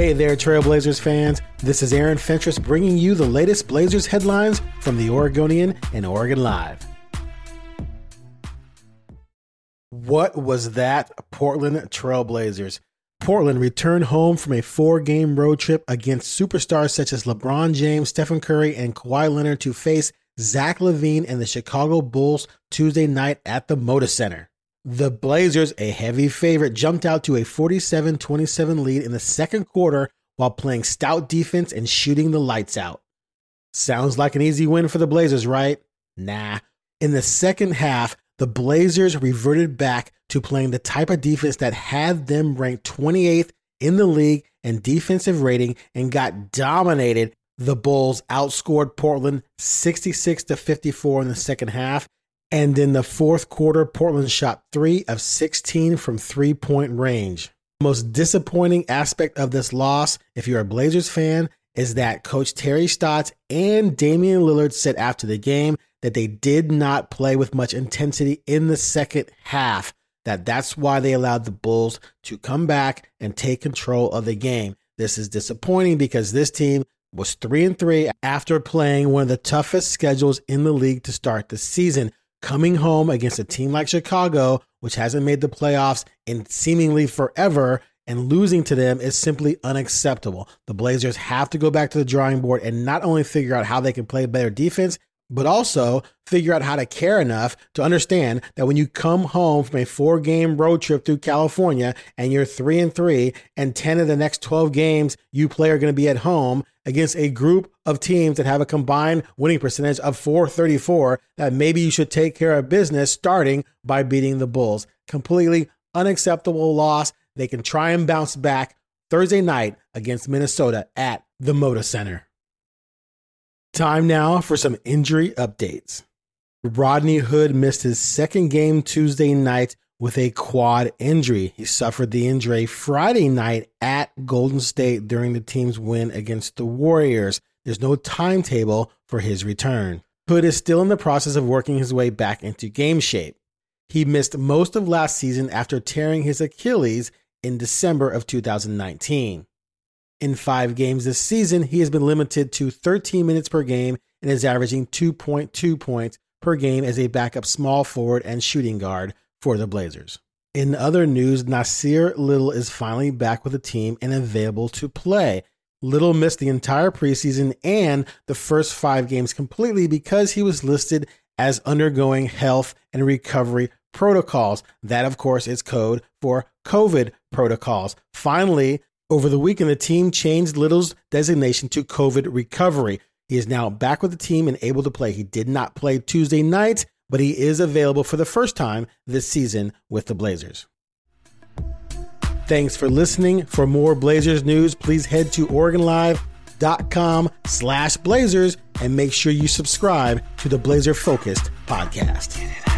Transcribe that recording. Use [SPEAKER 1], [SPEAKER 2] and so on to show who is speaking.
[SPEAKER 1] Hey there, Trailblazers fans. This is Aaron Fentress bringing you the latest Blazers headlines from the Oregonian and Oregon Live. What was that, Portland Trailblazers? Portland returned home from a four game road trip against superstars such as LeBron James, Stephen Curry, and Kawhi Leonard to face Zach LaVine and the Chicago Bulls Tuesday night at the Moda Center. The Blazers, a heavy favorite, jumped out to a 47 27 lead in the second quarter while playing stout defense and shooting the lights out. Sounds like an easy win for the Blazers, right? Nah. In the second half, the Blazers reverted back to playing the type of defense that had them ranked 28th in the league in defensive rating and got dominated. The Bulls outscored Portland 66 to 54 in the second half and in the fourth quarter, Portland shot three of 16 from three point range. Most disappointing aspect of this loss, if you're a Blazers fan, is that Coach Terry Stotts and Damian Lillard said after the game that they did not play with much intensity in the second half. That that's why they allowed the Bulls to come back and take control of the game. This is disappointing because this team was 3 and 3 after playing one of the toughest schedules in the league to start the season coming home against a team like Chicago, which hasn't made the playoffs in seemingly forever, and losing to them is simply unacceptable. The Blazers have to go back to the drawing board and not only figure out how they can play better defense, but also figure out how to care enough to understand that when you come home from a four game road trip through California and you're three and three, and 10 of the next 12 games you play are going to be at home against a group of teams that have a combined winning percentage of 434, that maybe you should take care of business starting by beating the Bulls. Completely unacceptable loss. They can try and bounce back Thursday night against Minnesota at the Moda Center. Time now for some injury updates. Rodney Hood missed his second game Tuesday night with a quad injury. He suffered the injury Friday night at Golden State during the team's win against the Warriors. There's no timetable for his return. Hood is still in the process of working his way back into game shape. He missed most of last season after tearing his Achilles in December of 2019. In five games this season, he has been limited to 13 minutes per game and is averaging 2.2 points per game as a backup small forward and shooting guard for the Blazers. In other news, Nassir Little is finally back with the team and available to play. Little missed the entire preseason and the first five games completely because he was listed as undergoing health and recovery protocols. That, of course, is code for COVID protocols. Finally, over the weekend, the team changed Little's designation to COVID recovery. He is now back with the team and able to play. He did not play Tuesday night, but he is available for the first time this season with the Blazers. Thanks for listening. For more Blazers news, please head to OregonLive.com slash Blazers and make sure you subscribe to the Blazer Focused podcast.